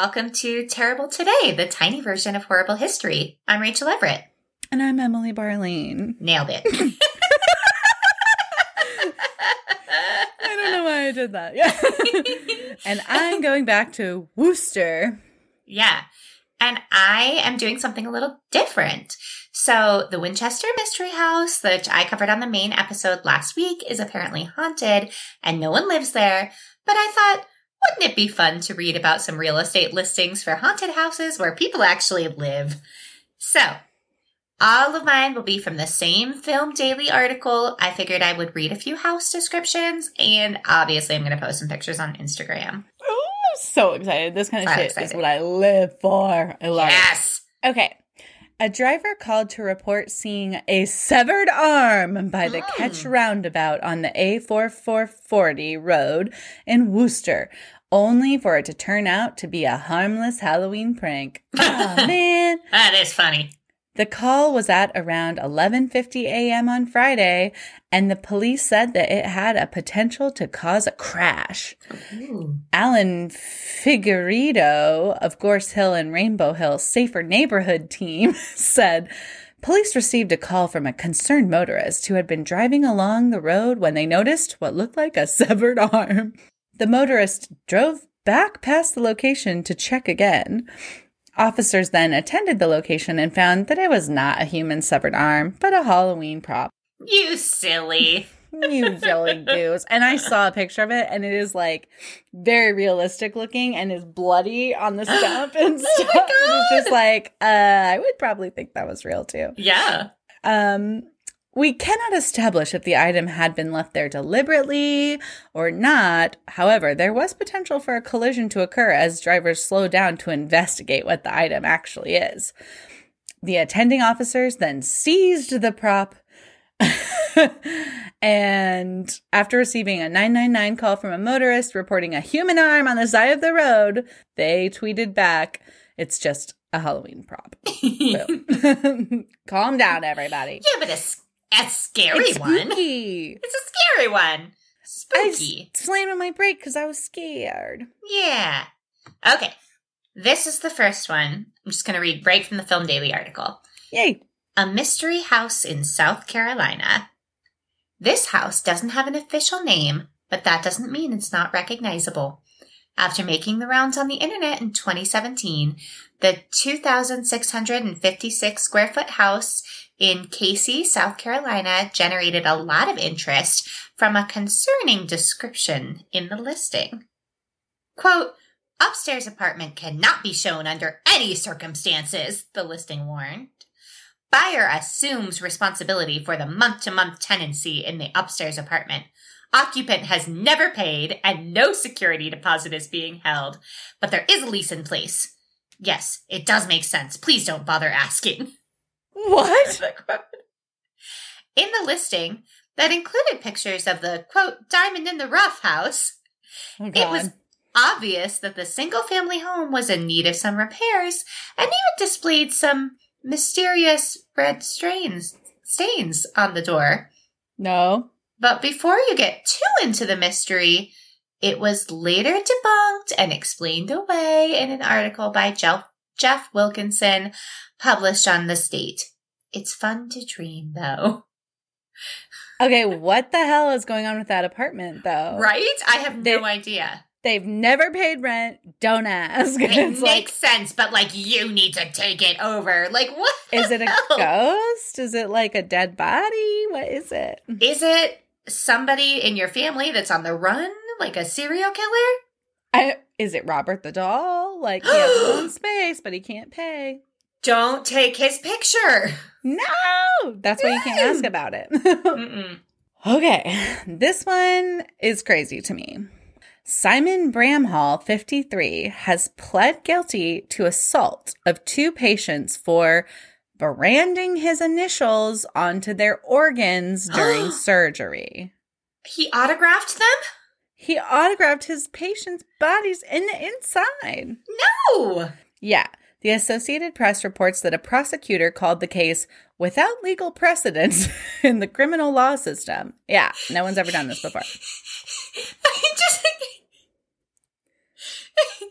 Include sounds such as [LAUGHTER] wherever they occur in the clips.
welcome to Terrible Today, the tiny version of horrible history. I'm Rachel Everett. And I'm Emily Barleen. Nailed it. [LAUGHS] I don't know why I did that. Yeah. [LAUGHS] and I'm going back to Worcester. Yeah. And I am doing something a little different. So, the Winchester Mystery House, which I covered on the main episode last week, is apparently haunted and no one lives there. But I thought, wouldn't it be fun to read about some real estate listings for haunted houses where people actually live? So, all of mine will be from the same Film Daily article. I figured I would read a few house descriptions, and obviously, I'm going to post some pictures on Instagram. Oh, I'm so excited. This kind of I'm shit excited. is what I live for. I love Yes! it. Okay. A driver called to report seeing a severed arm by the Mm. Ketch roundabout on the A4440 road in Worcester, only for it to turn out to be a harmless Halloween prank. [LAUGHS] Oh, man. That is funny. The call was at around 11:50 a.m. on Friday, and the police said that it had a potential to cause a crash. Ooh. Alan Figueredo of Gorse Hill and Rainbow Hill Safer Neighborhood team [LAUGHS] said police received a call from a concerned motorist who had been driving along the road when they noticed what looked like a [LAUGHS] severed arm. The motorist drove back past the location to check again. Officers then attended the location and found that it was not a human severed arm, but a Halloween prop. You silly. [LAUGHS] [LAUGHS] You jelly goose. And I saw a picture of it and it is like very realistic looking and is bloody on the [GASPS] stump and Oh stuff. And it's just like, uh, I would probably think that was real too. Yeah. Um, we cannot establish if the item had been left there deliberately or not. However, there was potential for a collision to occur as drivers slowed down to investigate what the item actually is. The attending officers then seized the prop. [LAUGHS] and after receiving a 999 call from a motorist reporting a human arm on the side of the road, they tweeted back, It's just a Halloween prop. [LAUGHS] [LAUGHS] Calm down, everybody. Yeah, but a, s- a scary It's one. spooky. It's a scary one. Spooky. s- slammed on my brake because I was scared. Yeah. Okay. This is the first one. I'm just going to read right from the Film Daily article. Yay. A mystery house in South Carolina. This house doesn't have an official name, but that doesn't mean it's not recognizable. After making the rounds on the internet in 2017, the 2,656 square foot house in Cayce, South Carolina generated a lot of interest from a concerning description in the listing. Quote, upstairs apartment cannot be shown under any circumstances, the listing warned. Buyer assumes responsibility for the month to month tenancy in the upstairs apartment. Occupant has never paid and no security deposit is being held, but there is a lease in place. Yes, it does make sense. Please don't bother asking. What? [LAUGHS] In the listing that included pictures of the quote, diamond in the rough house, Oh, it was obvious that the single family home was in need of some repairs and even displayed some mysterious red stains stains on the door. no. But before you get too into the mystery, it was later debunked and explained away in an article by Jeff, Jeff Wilkinson published on The State. It's fun to dream, though. Okay, what the hell is going on with that apartment though? Right? I have They- no idea. They've never paid rent. Don't ask. [LAUGHS] It It's like, makes sense, but like you need to take it over. Like what? Is it a hell? ghost? Is it like a dead body? What is it? Is it somebody in your family that's on the run, like a serial killer? I, is it Robert the doll? Like he has his own [GASPS] space, but he can't pay. Don't take his picture. No, that's why you can't ask about it. [LAUGHS] Okay, this one is crazy to me. Simon Bramhall, 53, has pled guilty to assault of two patients for branding his initials onto their organs during [GASPS] surgery. He autographed them? He autographed his patients' bodies in the inside. No. Yeah. The Associated Press reports that a prosecutor called the case without legal precedence [LAUGHS] in the criminal law system. Yeah, no one's ever done this before. [LAUGHS] I just [LAUGHS]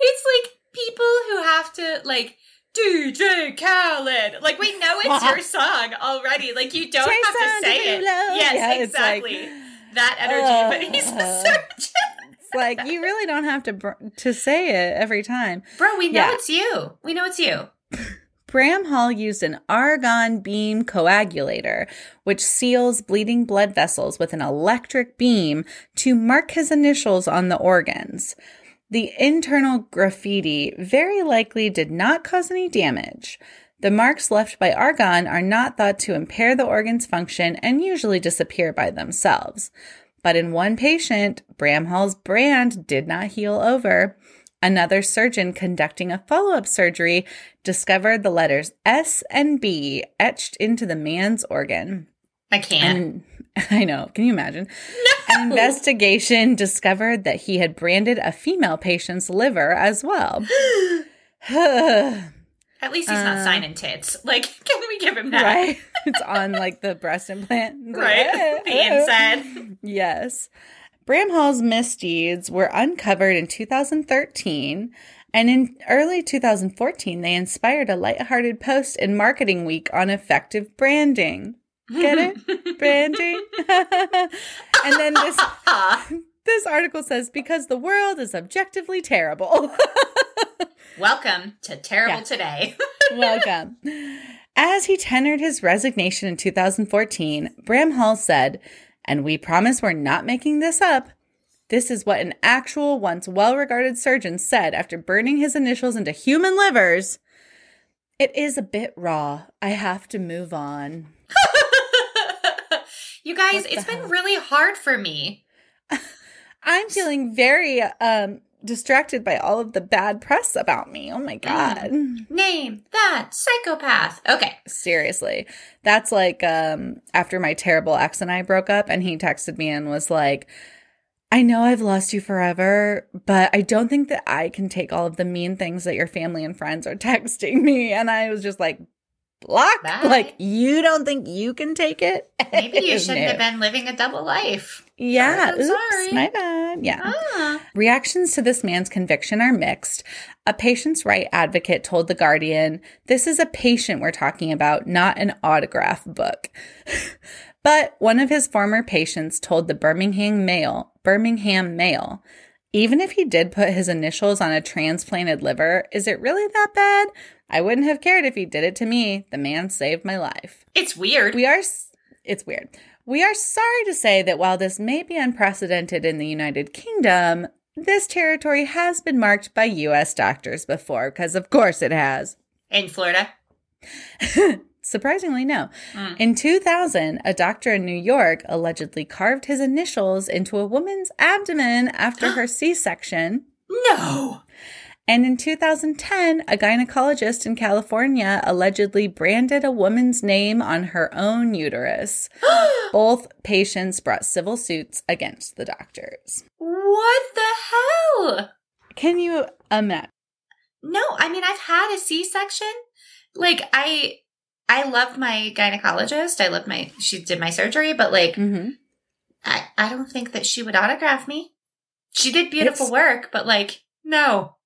it's like people who have to like DJ Khaled. Like we know it's your song already. Like you don't have to say it. Yes, Yeah, exactly. That energy, but he's the uh, surgeon. It's like you really don't have to br- to say it every time. Bro, we know Yeah. it's you. We know it's you. [LAUGHS] Bramhall used an argon beam coagulator, which seals bleeding blood vessels with an electric beam to mark his initials on the organs. The internal graffiti very likely did not cause any damage. The marks left by argon are not thought to impair the organ's function and usually disappear by themselves. But in one patient, Bramhall's brand did not heal over. Another surgeon conducting a follow up surgery discovered the letters S and B etched into the man's organ. I can't. And [LAUGHS] I know, can you imagine? No! An investigation discovered that he had branded a female patient's liver as well. [GASPS] [SIGHS] [SIGHS] [SIGHS] At least he's not Uh, signing tits. [LAUGHS] Like, can we give him that? right? [LAUGHS] It's on like the breast implant. Like, [LAUGHS] Right? the inside. Yes. Bramhall's misdeeds were uncovered in 2013, and in early 2014, they inspired a lighthearted post in Marketing Week on effective branding. Get it? branding. and then this this article says because the world is objectively terrible. [LAUGHS] Welcome to Terrible Yeah. Today. [LAUGHS] Welcome. As he tendered his resignation in 2014, Bramhall said, and we promise we're not making this up. This is what an actual, once well regarded surgeon said after burning his initials into human livers. It is a bit raw. I have to move on. [LAUGHS] you guys, it's been really hard for me. I'm feeling very um, distracted by all of the bad press about me. Oh my God. Name that psychopath. Okay. Seriously. That's like um after my terrible ex and I broke up and he texted me and was like, I know I've lost you forever, but I don't think that I can take all of the mean things that your family and friends are [LAUGHS] texting me. And I was just like, block. Bye. Like, you don't think you can take it? Maybe you [LAUGHS] shouldn't No. have been living a double life. Yeah. Oops, sorry. my bad. Yeah. Ah. Reactions to this man's conviction are mixed. A patient's right advocate told The Guardian, This is a patient we're talking about, not an autograph book. [LAUGHS] but one of his former patients told the Birmingham Mail, Birmingham Mail, even if he did put his initials on a transplanted liver, is it really that bad? I wouldn't have cared if he did it to me. The man saved my life. It's weird. We are, it's weird. We are sorry to say that while this may be unprecedented in the United Kingdom, this territory has been marked by US doctors before, because of course it has. In Florida. [LAUGHS] Surprisingly, no. Mm. In 2000, a doctor in New York allegedly carved his initials into a woman's abdomen after [GASPS] her C section. No. And in 2010, a gynecologist in California allegedly branded a woman's name on her own uterus. [GASPS] Both patients brought civil suits against the doctors. what the hell? Can you imagine? No, I mean I've had a C-section. Like I I loved my gynecologist. I loved my she did my surgery, but like hmm I I don't think that she would autograph me. She did beautiful It's- work, but like no.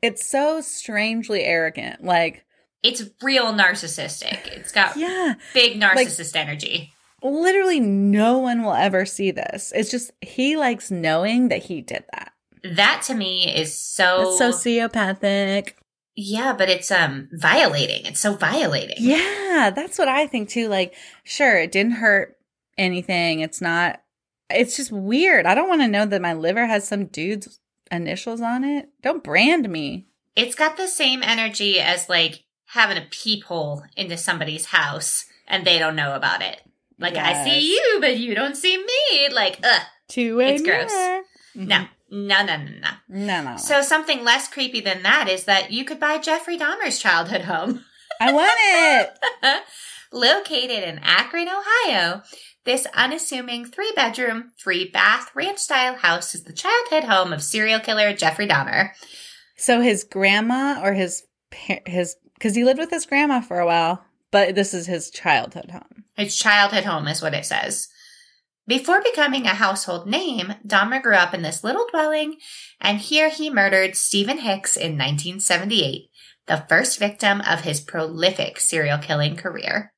It's so strangely arrogant. Like, It's real narcissistic. It's got [LAUGHS] yeah, big narcissist energy. literally no one will ever see this. It's just he likes knowing that he did that. That to me is so It's sociopathic. Yeah, but it's um violating. It's so violating. Yeah, that's what I think too. Like, sure, it didn't hurt anything. It's not, it's just weird. I don't want to know that my liver has some dude's initials on it. Don't brand me. It's got the same energy as like having a peephole into somebody's house and they don't know about it. Like I see you, but you don't see me. Like, ugh. Two way It's gross. mirror. No, no, no, no, no. No, no. So something less creepy than that is that you could buy Jeffrey Dahmer's childhood home. I want it. [LAUGHS] Located in Akron, Ohio, this unassuming three bedroom, three bath ranch style house is the childhood home of serial killer Jeffrey Dahmer. So his grandma or his his because he lived with his grandma for a while, but this is his childhood home. His childhood home is what it says. Before becoming a household name, Dahmer grew up in this little dwelling, and here he murdered Steven Hicks in 1978, the first victim of his prolific serial killing career.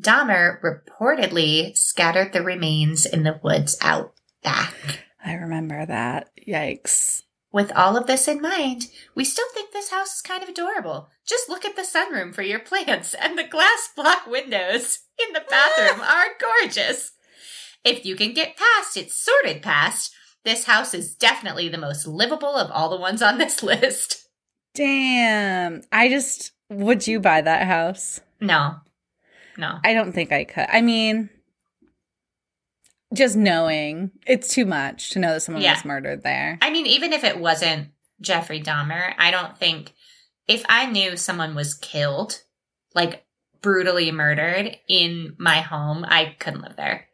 Dahmer reportedly scattered the remains in the woods out back. I remember that. Yikes. With all of this in mind, we still think this house is kind of adorable. Just look at the sunroom for your plants, and the glass block windows in the bathroom [LAUGHS] are gorgeous. If you can get past its sorted past, this house is definitely the most livable of all the ones on this [LAUGHS] list. Damn. I just, would you buy that house? No. No. I don't think I could. I mean, just knowing it's too much to know that someone Yeah. was murdered there. I mean, even if it wasn't Jeffrey Dahmer, I don't think if I knew someone was killed, like brutally murdered in my home, I couldn't live there.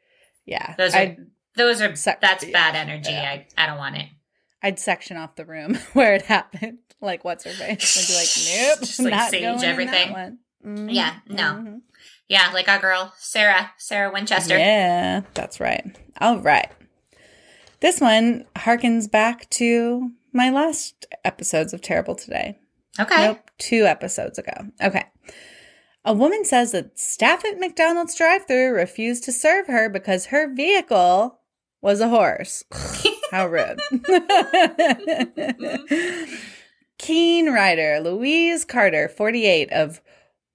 Yeah. Those are I'd, those are that's yeah, bad energy. yeah. I I don't want it. I'd section off the room [LAUGHS] where it happened. Like, what's her face? I'd be like, [LAUGHS] nope. Just, like, not sage going in that everything. one. Mhm, Yeah, no. mhm. Yeah, like our girl Sarah, Sarah Winchester. Yeah, that's right. All right. This one harkens back to my last episodes of Terrible Today. Okay. Nope, two episodes ago. Okay. A woman says that staff at McDonald's drive thru refused to serve her because her vehicle was a horse. [LAUGHS] How rude. [LAUGHS] Keen rider Louise Carter, 48 of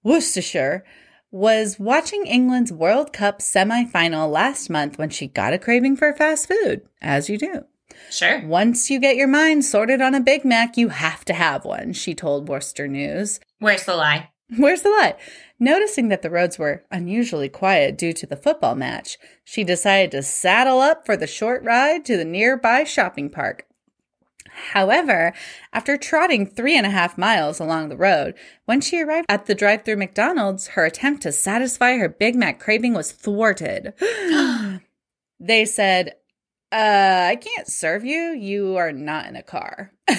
Worcestershire, was watching England's World Cup semi final last month when she got a craving for fast food, as you do. Sure. Once you get your mind sorted on a Big Mac, you have to have one, she told Worcester News. Where's the lie? [LAUGHS] Where's the lie? Noticing that the roads were unusually quiet due to the football match, she decided to saddle up for the short ride to the nearby shopping park. However, after trotting three and a half miles along the road, when she arrived at the drive through McDonald's, her attempt to satisfy her Big Mac craving was thwarted. [GASPS] they said, uh, I can't serve you. You are not in a car. [LAUGHS]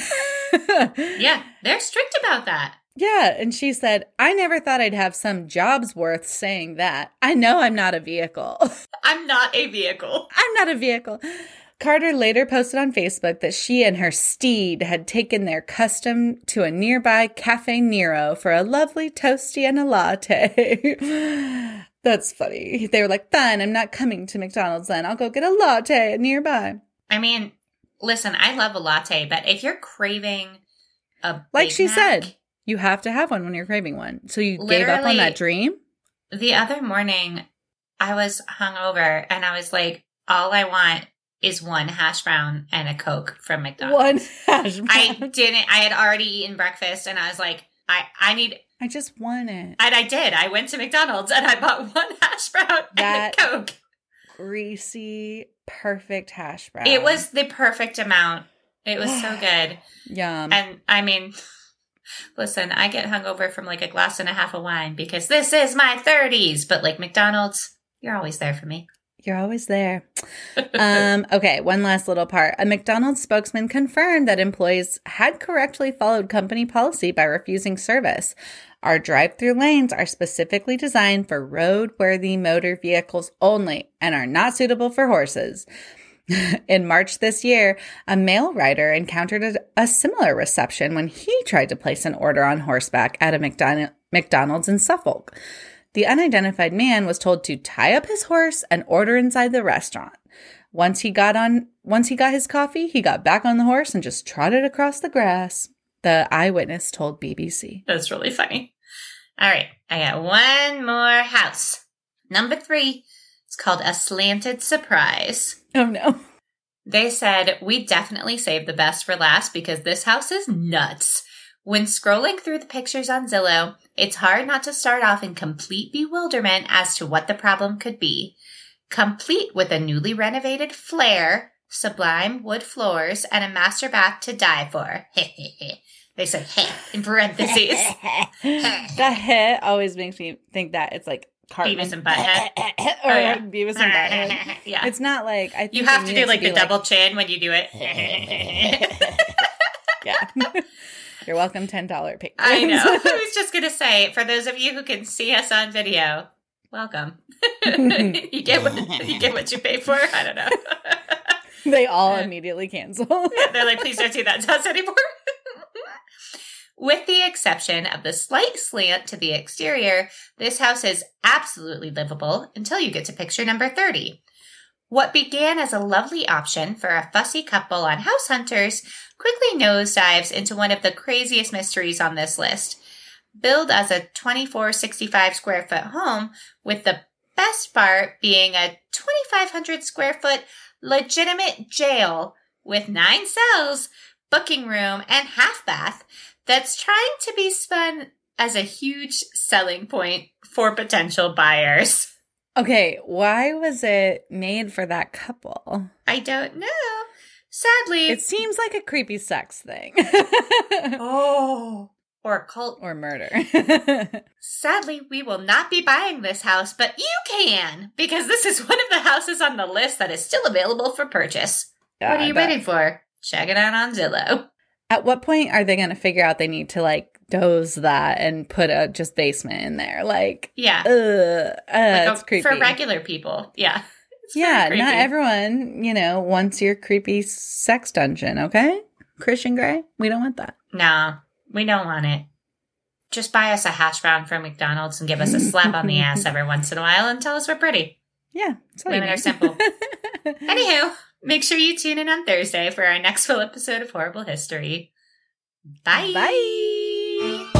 Yeah, they're strict about that. Yeah, and she said, I never thought I'd have some jobs worth saying that. I know I'm not a vehicle. [LAUGHS] I'm not a vehicle. I'm not a vehicle. Carter later posted on Facebook that she and her steed had taken their custom to a nearby Cafe Nero for a lovely toasty and a latte. [LAUGHS] That's funny. They were like, fine, I'm not coming to McDonald's then. I'll go get a latte nearby. I mean, listen, I love a latte, but if you're craving a Like she Mac- said, you have to have one when you're craving one. So you gave up on that dream? the other morning I was hungover and I was like, all I want is one hash brown and a Coke from McDonald's. One [LAUGHS] hash brown. I didn't I had already eaten breakfast and I was like, I, I need I just want it. and I did. I went to McDonald's and I bought [LAUGHS] one hash brown That- and a Coke. Greasy, perfect hash brown. It was the perfect amount. It was so [SIGHS] good. yum. And I mean, listen, I get hungover from like a glass and a half of wine because this is my 30s. But like McDonald's, you're always there for me. You're always there. [LAUGHS] um, okay, one last little part. A McDonald's spokesman confirmed that employees had correctly followed company policy by refusing service. Our drive through lanes are specifically designed for road-worthy motor vehicles only and are not suitable for horses. In March this year, a male rider encountered a, a similar reception when he tried to place an order on horseback at a McDonald, McDonald's in Suffolk. The unidentified man was told to tie up his horse and order inside the restaurant. Once he got on once he got his coffee, he got back on the horse and just trotted across the grass. The eyewitness told BBC. That's really funny. All right, I got one more house. Number three. It's called A Slanted Surprise. Oh no. They said, We definitely saved the best for last because this house is nuts. When scrolling through the pictures on Zillow, it's hard not to start off in complete bewilderment as to what the problem could be. Complete with a newly renovated flare, sublime wood floors, and a master bath to die for. [LAUGHS] they said, hey, in parentheses. [LAUGHS] the hit always makes me think that it's like Cartman. Beavis and Butthead. [COUGHS] Oh, or Oh, yeah. Beavis and Butthead. [LAUGHS] yeah. It's not like I think You have to do like the be double chin when you do it. [LAUGHS] yeah. [LAUGHS] You're welcome, ten dollar patrons. I know. I was just gonna say, for those of you who can see us on video, welcome. you get what you get what you pay for. I don't know. they all immediately cancel. They're like, please don't do that to us anymore. With the exception of the slight slant to the exterior, this house is absolutely livable until you get to picture number 30. What began as a lovely option for a fussy couple on house hunters quickly nosedives into one of the craziest mysteries on this list. Billed as a 2465 square foot home, with the best part being a 2500 square foot legitimate jail with nine cells, booking room, and half bath that's trying to be spun as a huge selling point for potential buyers. Okay, why was it made for that couple? I don't know. Sadly, It seems like a creepy sex thing. [LAUGHS] oh, or cult. or murder. [LAUGHS] Sadly, we will not be buying this house, but you can because this is one of the houses on the list that is still available for purchase. what are you waiting for? Check it out on Zillow. At what point are they going to figure out they need to like doze that and put a just basement in there? Like, Yeah, ugh, uh, like a- creepy. for regular people. Yeah, [LAUGHS] It's yeah, not everyone, you know, wants your creepy sex dungeon, okay? Christian Grey, we don't want that. No, we don't want it. Just buy us a hash brown from McDonald's and give us a slap on the [LAUGHS] ass every once in a while and tell us we're pretty. Yeah, that's all you Women are simple. [LAUGHS] Anywho, Make sure you tune in on Thursday for our next full episode of Horrible History. Bye. Bye.